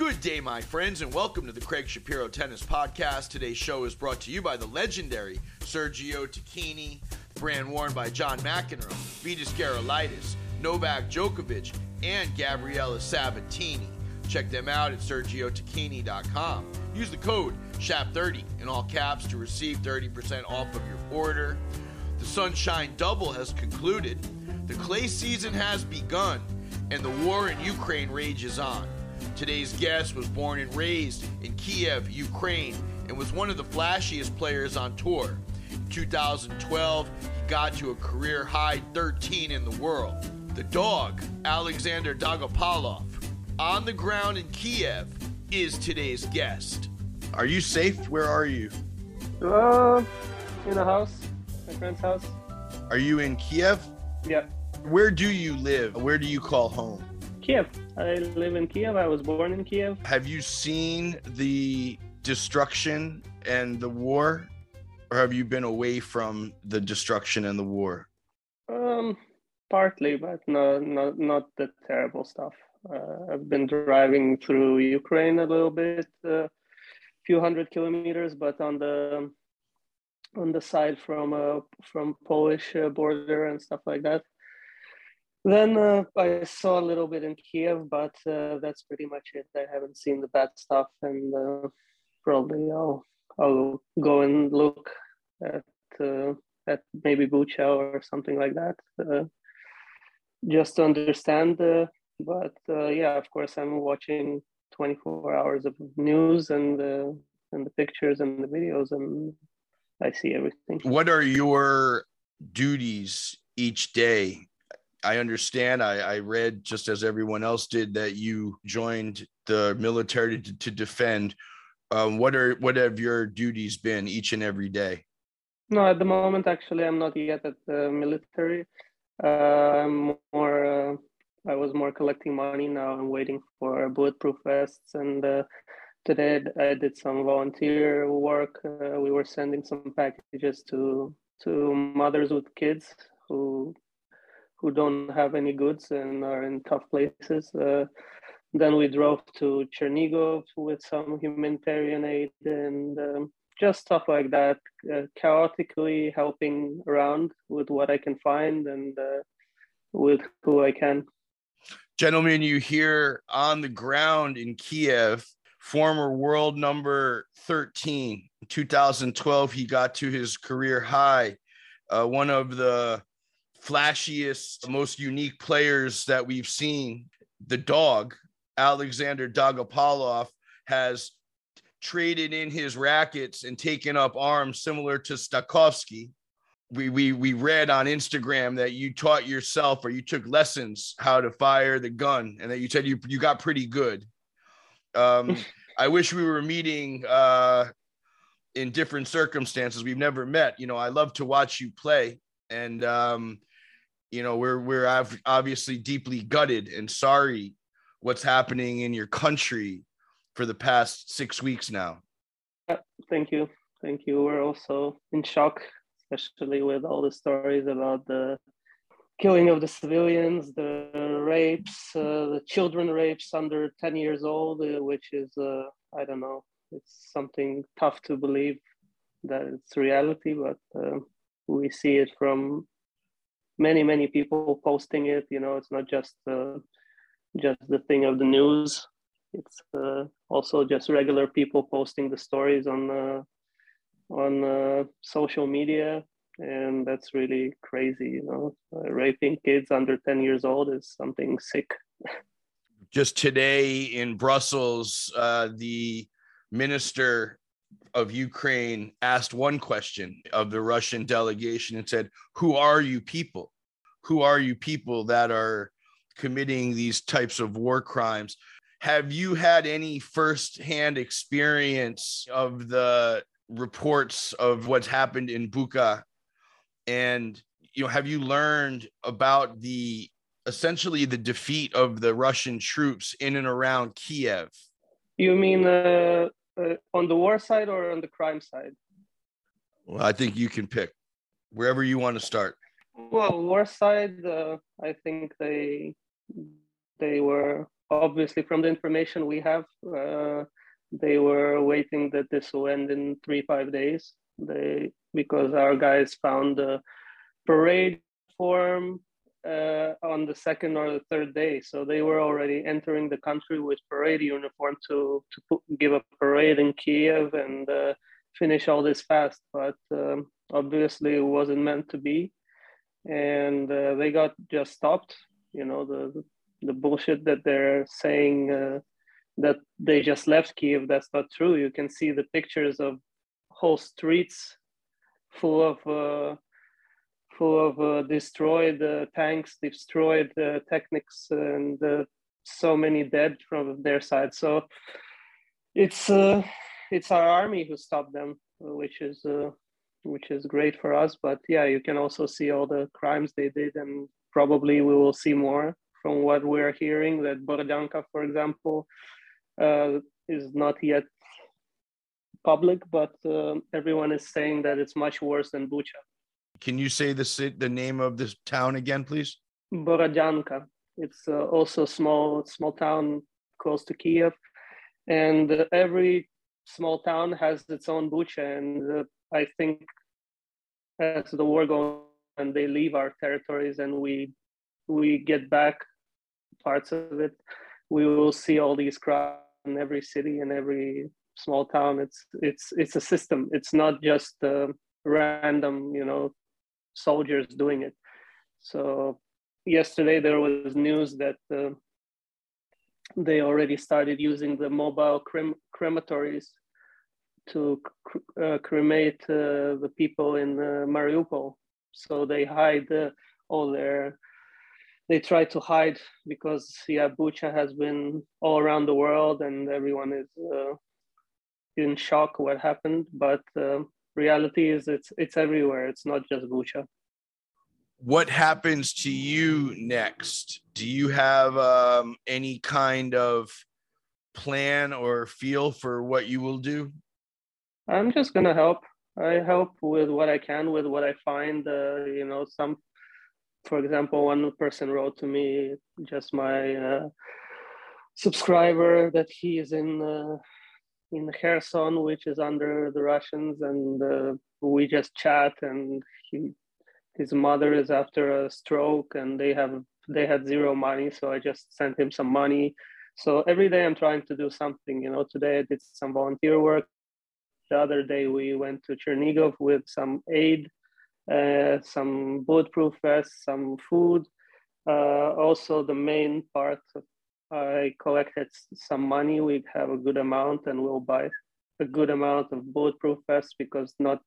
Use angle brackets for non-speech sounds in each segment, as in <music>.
Good day, my friends, and welcome to the Craig Shapiro Tennis Podcast. Today's show is brought to you by the legendary Sergio Tacchini, brand worn by John McEnroe, Vitas Gerulaitis, Novak Djokovic, and Gabriela Sabatini. Check them out at sergiotacchini.com. Use the code SHAP30 in all caps to receive 30% off of your order. The Sunshine Double has concluded, the clay season has begun, and the war in Ukraine rages on. Today's guest was born and raised in Kiev, Ukraine, and was one of the flashiest players on tour. In 2012, he got to a career high 13 in the world. The dog, Alexander Dolgopolov, on the ground in Kiev, is today's guest. Are you safe? Where are you? Uh, in a house, my friend's house. Are you in Kiev? Yeah, Where do you live? Where do you call home? Kiev. I live in Kiev. I was born in Kiev. Have you seen the destruction and the war? Or have you been away from the destruction and the war? Um, partly, but no, not not the terrible stuff. Uh, I've been driving through Ukraine a little bit, a few hundred kilometers, but on the on the side from uh, from Polish uh, border and stuff like that. Then uh, I saw a little bit in Kiev, but uh, that's pretty much it. I haven't seen the bad stuff, and uh, probably I'll I'll go and look at uh, at maybe Bucha or something like that, uh, just to understand. Uh, but yeah, of course, I'm watching 24 hours of news and and the pictures and the videos, and I see everything. What are your duties each day? I understand. I, I read just as everyone else did that you joined the military to, to defend. Um, what are what have your duties been each and every day? No, at the moment, actually, I'm not yet at the military. Uh, I'm more. Uh, I was more collecting money. Now I'm waiting for bulletproof vests, and uh, today I did some volunteer work. Uh, we were sending some packages to to mothers with kids who who don't have any goods and are in tough places. Uh, then we drove to Chernigov with some humanitarian aid and um, just stuff like that, uh, chaotically helping around with what I can find and uh, with who I can. Gentlemen, you hear on the ground in Kiev, former world number 13. In 2012, he got to his career high. Uh, one of the flashiest, most unique players that we've seen. The dog, Alexander Dolgopolov, has traded in his rackets and taken up arms similar to Stakhovsky. We, we, we read on Instagram that you taught yourself or you took lessons how to fire the gun and that you said you, you got pretty good. Um, I wish we were meeting uh, in different circumstances. We've never met. You know, I love to watch you play. And um, you know we're we're ob- obviously deeply gutted and sorry what's happening in your country for the past six weeks now thank you, thank you. We're also in shock, especially with all the stories about the killing of the civilians, the rapes, uh, the children rapes under 10 years old, uh, which is, uh, I don't know, it's something tough to believe that it's reality, but uh, we see it from many, many people posting it. You know, it's not just uh, just the thing of the news. It's uh, also just regular people posting the stories on uh, on uh, social media, and that's really crazy. You know, uh, raping kids under ten years old is something sick. just today in brussels uh, the minister of Ukraine asked one question of the Russian delegation and said, Who are you people? Who are you people that are committing these types of war crimes? Have you had any firsthand experience of the reports of what's happened in Bucha? And you know, have you learned about the essentially the defeat of the Russian troops in and around Kiev? You mean uh, uh, on the war side or on the crime side? Well, I think you can pick wherever you want to start. Well, war side, uh, I think they they were obviously, from the information we have, uh, they were waiting that this will end in three five days. They because our guys found the parade form uh, on the second or the third day, so they were already entering the country with parade uniform to to put, give a parade in Kiev and uh, finish all this fast. But um, obviously, it wasn't meant to be, and uh, they got just stopped. You know the the bullshit that they're saying uh, that they just left Kiev. That's not true. You can see the pictures of whole streets full of of uh, destroyed uh, tanks, destroyed uh, technics, and so many dead from their side. So it's it's our army who stopped them, which is which is great for us. But yeah, you can also see all the crimes they did, and probably we will see more from what we're hearing. That Borodyanka, for example, uh, is not yet public, but uh, everyone is saying that it's much worse than Bucha. Can you say the the name of this town again, please? Borodyanka. It's uh, also small small town close to Kiev, and uh, every small town has its own Bucha. And uh, I think as the war goes and they leave our territories and we we get back parts of it, we will see all these crowds in every city and every small town. It's it's it's a system. It's not just uh, random, you know, soldiers doing it. So yesterday there was news that uh, they already started using the mobile crem- crematories to cr- uh, cremate uh, the people in uh, Mariupol. So they hide all their they try to hide because yeah bucha has been all around the world and everyone is uh, in shock what happened but uh, reality is it's it's everywhere. It's not just bucha what happens to you next? Do you have um, any kind of plan or feel for what you will do? I'm just gonna help. I help with what i can with what i find. Uh, you know some for example, one person wrote to me, just my uh, subscriber, that he is in uh, in Kherson, which is under the Russians, and uh, we just chat. And he, his mother is after a stroke, and they have they had zero money, so I just sent him some money. So every day I'm trying to do something. You know, today I did some volunteer work. The other day we went to Chernigov with some aid uh, some bulletproof vests, some food. Uh, also, the main part, I collected some money. We have a good amount, and we'll buy a good amount of bulletproof vests because not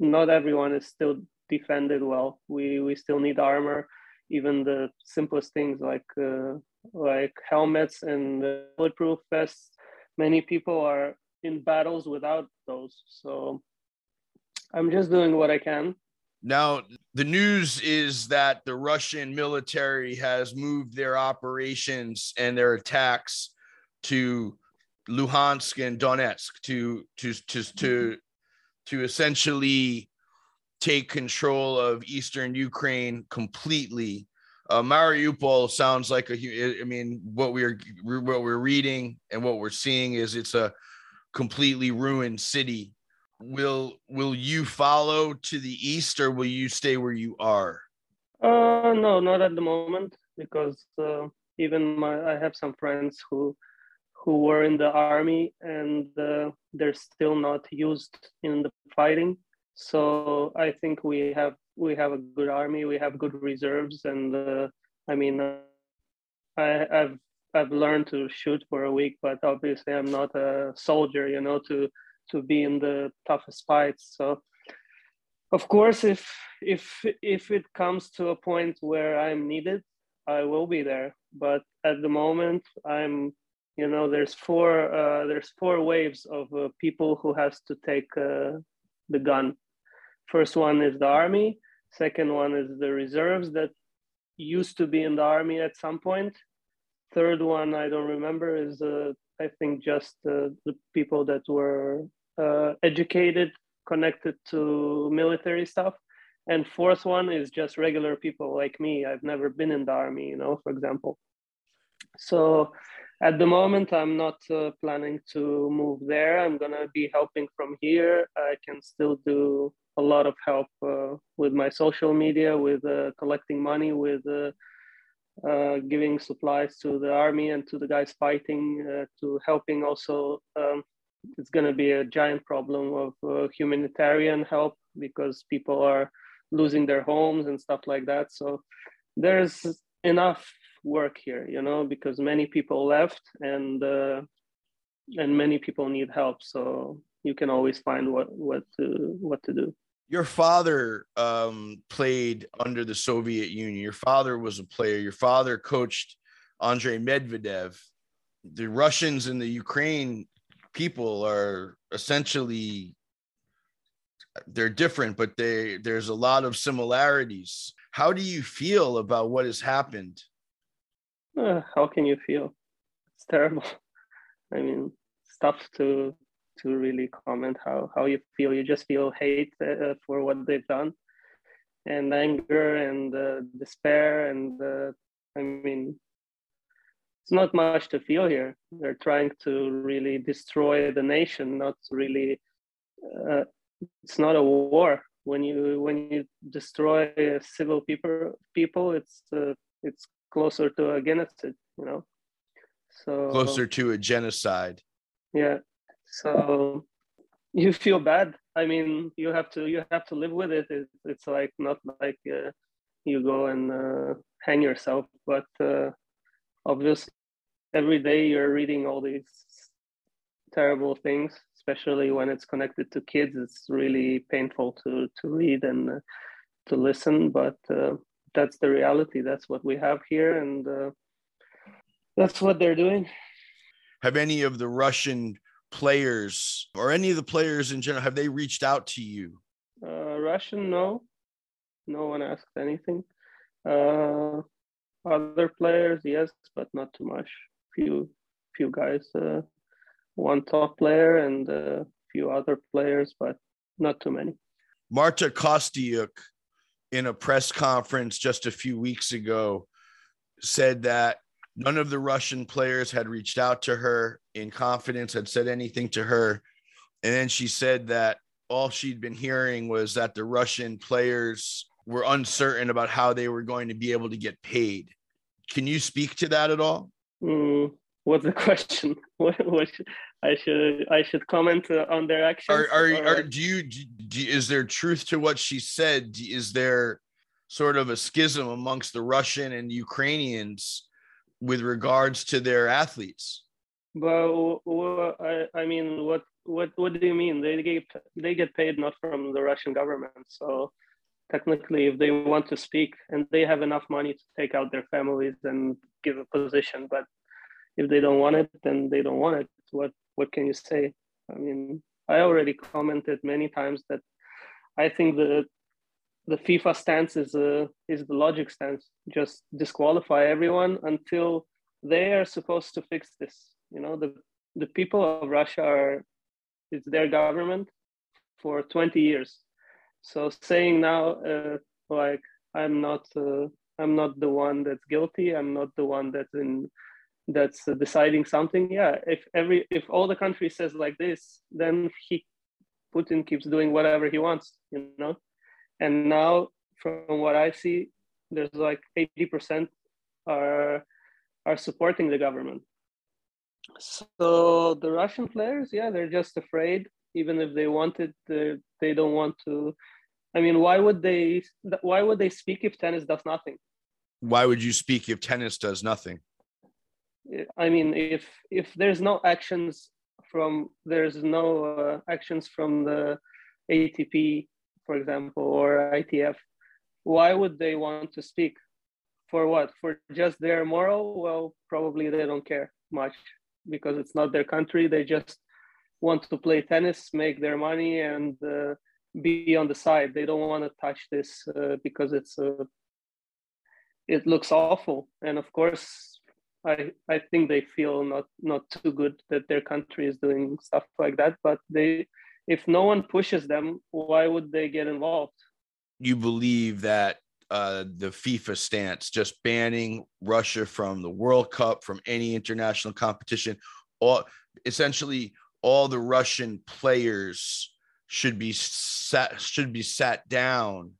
not everyone is still defended well. We we still need armor. Even the simplest things like uh, like helmets and bulletproof vests. Many people are in battles without those. So I'm just doing what I can now, the news is that the Russian military has moved their operations and their attacks to Luhansk and Donetsk to to to to to essentially take control of eastern Ukraine completely. Uh, Mariupol sounds like a. I mean, what we're what we're reading and what we're seeing is it's a completely ruined city will will you follow to the east or will you stay where you are? Uh no not at the moment because uh, even my i have some friends who who were in the army and uh, they're still not used in the fighting. So i think we have we have a good army we have good reserves and uh, i mean uh, i i've i've learned to shoot for a week but obviously i'm not a soldier you know to to be in the toughest fights. So, of course, if if if it comes to a point where I'm needed, I will be there. But at the moment, I'm you know there's four uh, there's four waves of uh, people who has to take uh, the gun. First one is the army. Second one is the reserves that used to be in the army at some point. Third one I don't remember is uh, I think just uh, the people that were uh, educated, connected to military stuff. And fourth one is just regular people like me. I've never been in the army, you know, for example. So at the moment i'm not uh, planning to move there i'm going to be helping from here i can still do a lot of help uh, with my social media with uh, collecting money with uh, uh, giving supplies to the army and to the guys fighting uh, to helping also um, it's going to be a giant problem of humanitarian help because people are losing their homes and stuff like that. So there's enough work here you know because many people left and uh, and many people need help. So you can always find what what to what to do your father um, played under the soviet union. Your father was a player. Your father coached andrei medvedev. The russians and the ukraine people are essentially they're different but they there's a lot of similarities. How do you feel about what has happened? Uh, how can you feel? It's terrible. <laughs> I mean, it's tough to to really comment how how you feel. You just feel hate uh, for what they've done, and anger and uh, despair. And uh, I mean, it's not much to feel here. They're trying to really destroy the nation, not really. Uh, it's not a war. When you when you destroy civil people, people, it's uh, it's closer to a genocide, you know. So closer to a genocide. Yeah. So you feel bad. I mean, you have to you have to live with it. it it's like not like uh, you go and uh, hang yourself, but uh, obviously every day you're reading all these terrible things, especially when it's connected to kids. It's really painful to to read and uh, to listen, but uh, that's the reality. That's what we have here, and uh, that's what they're doing. Have any of the Russian players or any of the players in general have they reached out to you? Uh, Russian, no, no one asked anything. Uh, other players, yes, but not too much. Few, few guys. Uh, one top player and a few other players, but not too many. Marta Kostyuk in a press conference just a few weeks ago said that none of the Russian players had reached out to her in confidence, had said anything to her. And then she said that all she'd been hearing was that the Russian players were uncertain about how they were going to be able to get paid. Can you speak to that at all? Mm, what's the question? <laughs> What, what should, I should I should comment uh, on their actions? Are, are, are do, you, do you is there truth to what she said? Is there sort of a schism amongst the Russian and Ukrainians with regards to their athletes? Well I, I mean, what what what do you mean? They get they get paid not from the Russian government, so technically, if they want to speak and they have enough money to take out their families and give a position, but if they don't want it, then they don't want it. What what can you say? I mean, I already commented many times that I think the the FIFA stance is a is the logic stance. Just disqualify everyone until they are supposed to fix this. You know, the the people of Russia are it's their government for 20 years. So saying now uh, like I'm not uh, I'm not the one that's guilty. I'm not the one that's in that's deciding something yeah if every if all the country says like this then he putin keeps doing whatever he wants you know and now from what i see there's like 80% are are supporting the government so the russian players yeah they're just afraid even if they wanted they, they don't want to i mean why would they why would they speak if tennis does nothing why would you speak if tennis does nothing I mean, if if there's no actions from there's no uh, actions from the ATP, for example, or ITF, why would they want to speak? For what? For just their moral? Well, probably they don't care much because it's not their country. They just want to play tennis, make their money, and uh, be on the side. They don't want to touch this uh, because it's uh, it looks awful. And of course, I, I think they feel not not too good that their country is doing stuff like that. But they, if no one pushes them, why would they get involved? You believe that uh, the FIFA stance, just banning Russia from the World Cup, from any international competition. All essentially all the Russian players should be sat should be sat down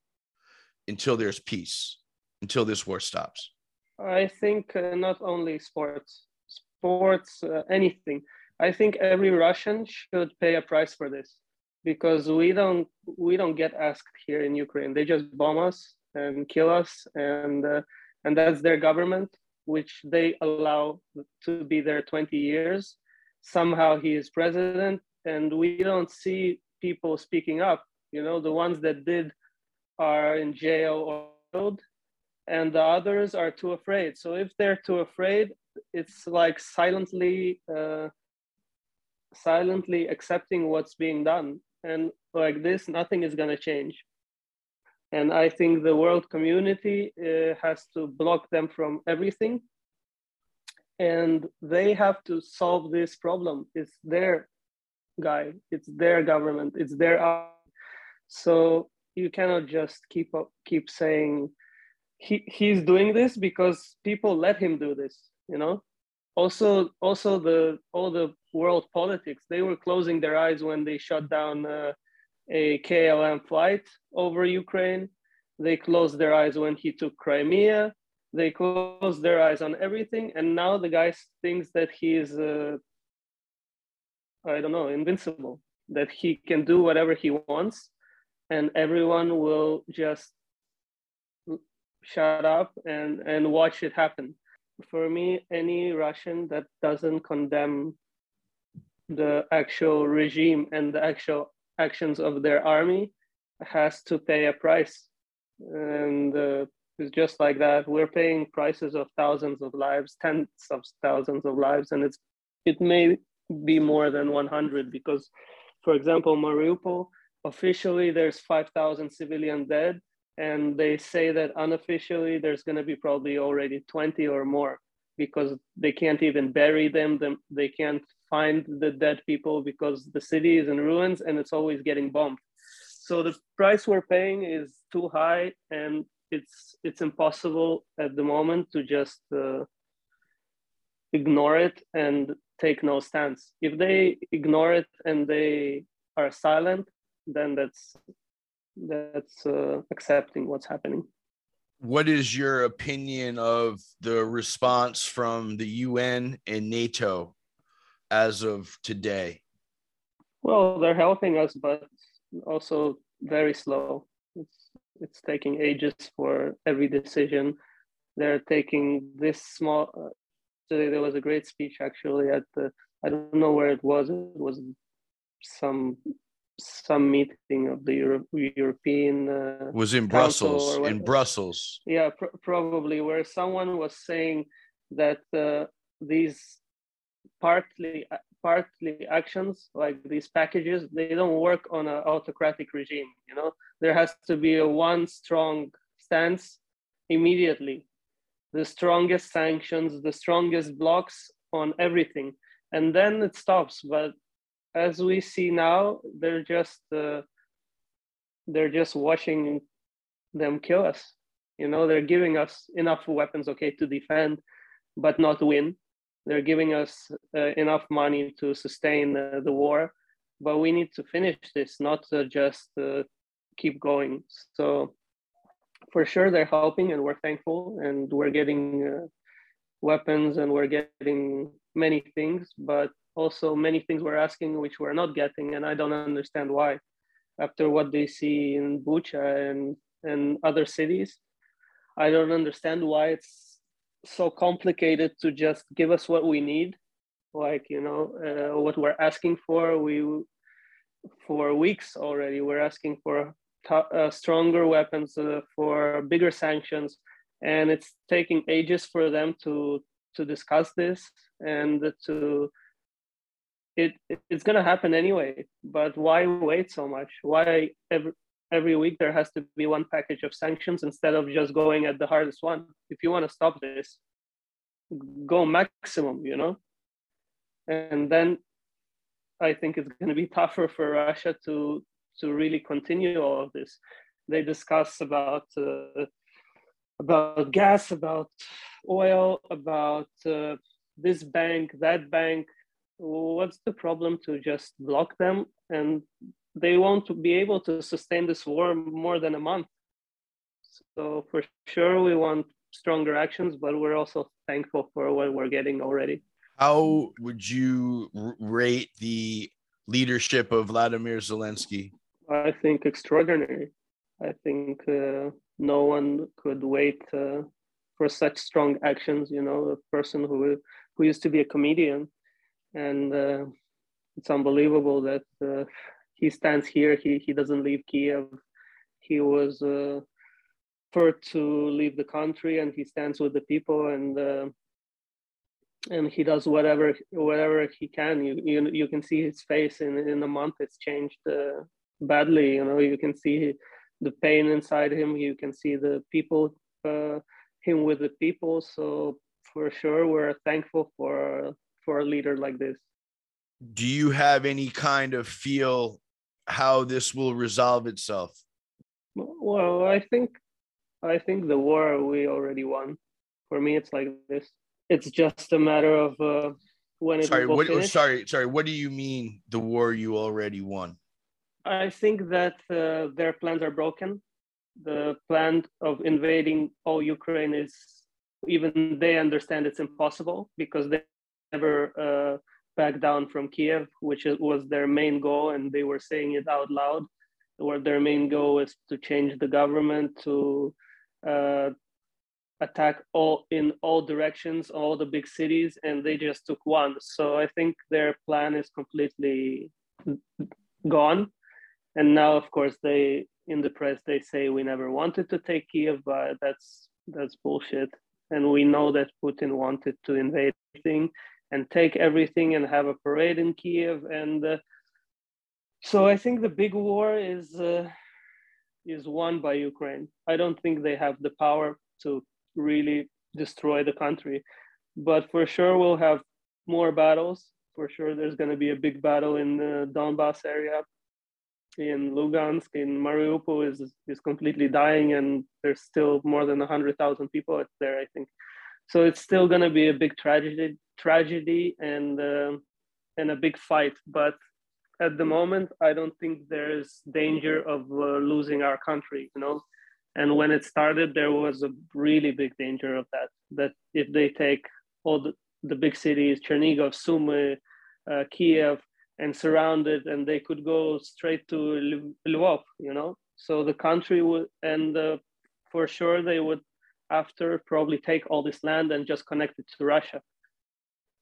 until there's peace, until this war stops. I think uh, not only sports, sports, uh, anything. I think every Russian should pay a price for this because we don't we don't get asked here in Ukraine. They just bomb us and kill us, and uh, and that's their government, which they allow to be there 20 years. Somehow he is president, and we don't see people speaking up. You know, the ones that did are in jail or killed, and the others are too afraid. So if they're too afraid, it's like silently. Uh, silently accepting what's being done and like this nothing is going to change and i think the world community uh, has to block them from everything. And they have to solve this problem. It's their guy. It's their government. It's their so you cannot just keep up keep saying he, he's doing this because people let him do this you know? Also also the all the world politics they were closing their eyes when they shut down uh, a klm flight over ukraine. They closed their eyes when he took crimea. They closed their eyes on everything and now the guy thinks that he is uh, i don't know invincible that he can do whatever he wants and everyone will just shut up and and watch it happen. For me, any Russian that doesn't condemn the actual regime and the actual actions of their army has to pay a price. And uh, it's just like that. We're paying prices of thousands of lives, tens of thousands of lives, and it's it may be more than 100 because, for example, Mariupol officially there's 5,000 civilian dead, and they say that unofficially there's going to be probably already 20 or more because they can't even bury them, them they can't find the dead people because the city is in ruins and it's always getting bombed. So the price we're paying is too high and it's it's impossible at the moment to just uh, ignore it and take no stance. If they ignore it and they are silent then that's that's uh, accepting what's happening. What is your opinion of the response from the UN and NATO as of today? Well, they're helping us, but also very slow. It's it's taking ages for every decision. They're taking this small. Uh, today there was a great speech actually at the. I don't know where it was. It was some some meeting of the Euro- European uh, was in Brussels. In Brussels, yeah, pr- probably where someone was saying that uh, these partly partly actions like these packages they don't work on an autocratic regime. You know, there has to be a one strong stance immediately, the strongest sanctions, the strongest blocks on everything, and then it stops. But as we see now, they're just uh, they're just watching them kill us. You know, they're giving us enough weapons, okay, to defend, but not win. They're giving us uh, enough money to sustain uh, the war, but we need to finish this, not just uh, keep going. So, for sure, they're helping, and we're thankful, and we're getting uh, weapons, and we're getting many things, but also many things we're asking which we're not getting, and I don't understand why. After what they see in Bucha and and other cities, I don't understand why it's so complicated to just give us what we need, like you know uh, what we're asking for. We for weeks already we're asking for uh, stronger weapons, uh, for bigger sanctions, and it's taking ages for them to to discuss this and to it, it's going to happen anyway. But why wait so much? Why every every week there has to be one package of sanctions instead of just going at the hardest one if you want to stop this go maximum you know and then i think it's going to be <laughs> tougher for russia to to really continue all of this they discuss about uh, about gas, about oil, about uh, this bank, that bank. What's the problem to just block them? And they won't be able to sustain this war more than a month. So for sure, we want stronger actions, but we're also thankful for what we're getting already. How would you rate the leadership of Vladimir Zelensky? I think extraordinary. I think uh, no one could wait uh, for such strong actions. You know, a person who who used to be a comedian, and uh, it's unbelievable that uh, he stands here. He he doesn't leave Kiev. He was uh, to leave the country, and he stands with the people and uh, and he does whatever whatever he can. You you you can see his face in in a month. It's changed uh, badly. You know, you can see the pain inside him. You can see the people, uh, him with the people. So for sure, we're thankful for for a leader like this. Do you have any kind of feel how this will resolve itself? Well, I think I think the war we already won. For me, it's like this it's just a matter of uh, when it sorry, will what, finish. Sorry, sorry. What do you mean the war you already won? I think that uh, their plans are broken. The plan of invading all Ukraine is even they understand it's impossible because they never uh, back down from Kiev, which was their main goal, and they were saying it out loud. Where their main goal is to change the government to uh, attack all in all directions, all the big cities, and they just took one. So I think their plan is completely gone. And now, of course, they in the press they say we never wanted to take Kiev, but that's that's bullshit. And we know that Putin wanted to invade everything and take everything and have a parade in Kiev. And uh, so I think the big war is. Uh, is won by Ukraine. I don't think they have the power to really destroy the country. But for sure, we'll have more battles. For sure, there's going to be a big battle in the Donbass area. In Lugansk, in Mariupol is is completely dying, and there's still more than hundred thousand people there. I think, so it's still going to be a big tragedy, tragedy, and uh, and a big fight. But at the moment, I don't think there's danger of uh, losing our country. You know, and when it started, there was a really big danger of that. That if they take all the, the big cities, Chernigov, Sumy, uh, Kiev, and surround it, and they could go straight to Lvov, you know. So the country would, and uh, for sure they would, after probably take all this land and just connect it to Russia.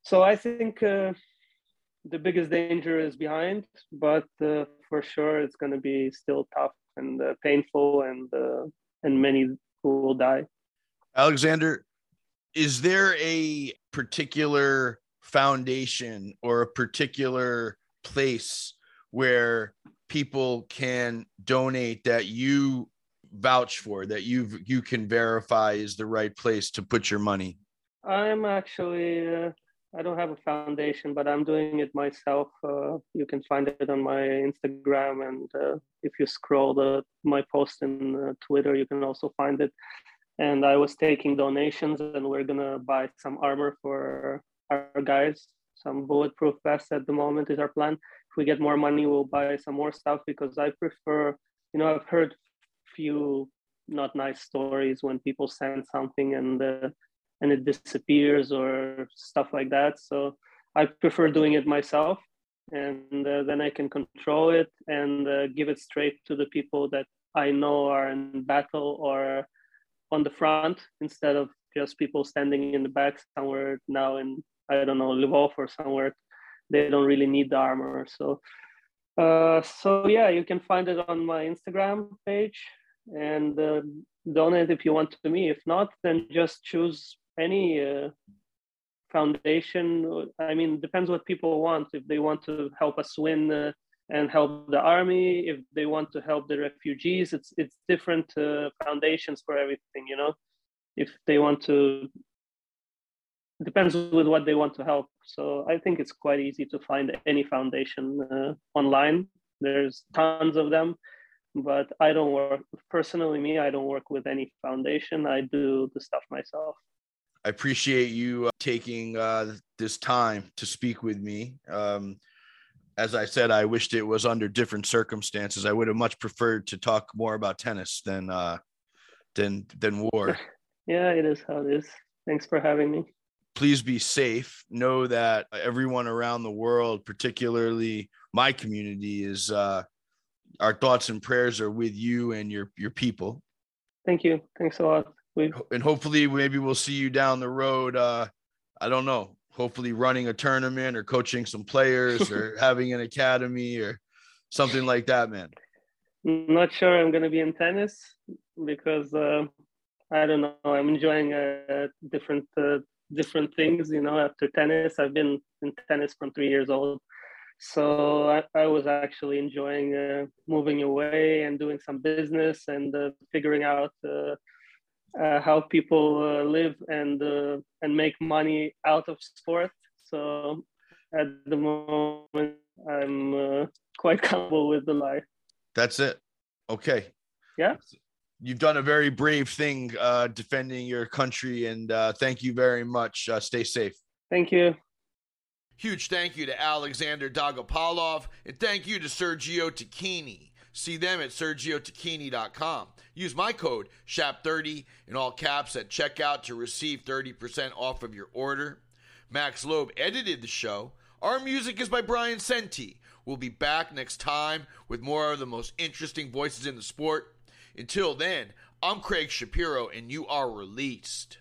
So I think uh, the biggest danger is behind, but uh, for sure it's going to be still tough and uh, painful and uh, and many who will die. Alexander, is there a particular foundation or a particular place where people can donate that you vouch for that you you can verify is the right place to put your money i'm actually uh, I don't have a foundation, but I'm doing it myself. Uh, you can find it on my Instagram, and uh, if you scroll the my post in uh, Twitter, you can also find it. And I was taking donations, and we're gonna buy some armor for our guys. Some bulletproof vests at the moment is our plan. If we get more money, we'll buy some more stuff because I prefer. You know, I've heard few not nice stories when people send something and uh, and it disappears or stuff like that. So I prefer doing it myself, and uh, then I can control it and uh, give it straight to the people that I know are in battle or on the front instead of just people standing in the back somewhere now in I don't know Lvov or somewhere. They don't really need the armor. So uh, so yeah, you can find it on my Instagram page and uh, donate if you want to me. If not, then just choose any uh, foundation. I mean, depends what people want. If they want to help us win uh, and help the army, if they want to help the refugees, it's it's different uh, foundations for everything. You know, if they want to, depends with what they want to help. So I think it's quite easy to find any foundation uh, online. There's tons of them. but I don't work personally. Me, I don't work with any foundation. I do the stuff myself. I appreciate you uh, taking uh, this time to speak with me. Um, as I said, I wished it was under different circumstances. I would have much preferred to talk more about tennis than uh, than than war. <laughs> yeah, it is how it is. Thanks for having me. Please be safe. Know that everyone around the world, particularly my community, is uh, our thoughts and prayers are with you and your your people. Thank you. Thanks a lot. We- and hopefully, maybe we'll see you down the road. Uh, I don't know. Hopefully, running a tournament or coaching some players or <laughs> having an academy or something like that, man. Not sure I'm going to be in tennis because uh, I don't know. I'm enjoying uh, different uh, different things. You know, after tennis, I've been in tennis from three years old, so I, I was actually enjoying uh, moving away and doing some business and uh, figuring out uh, how people uh, live and uh, and make money out of sport. So at the moment, I'm uh, quite <laughs> comfortable with the life. That's it. Okay. Yeah. You've done a very brave thing uh, defending your country, and uh, thank you very much. stay safe. Thank you. Huge thank you to Alexander Dolgopolov, and thank you to Sergio Tacchini. See them at sergiotacchini.com. Use my code SHAP30 in all caps at checkout to receive 30% off of your order. Max Loeb edited the show. Our music is by Brian Senti. We'll be back next time with more of the most interesting voices in the sport. Until then, I'm Craig Shapiro, and you are released.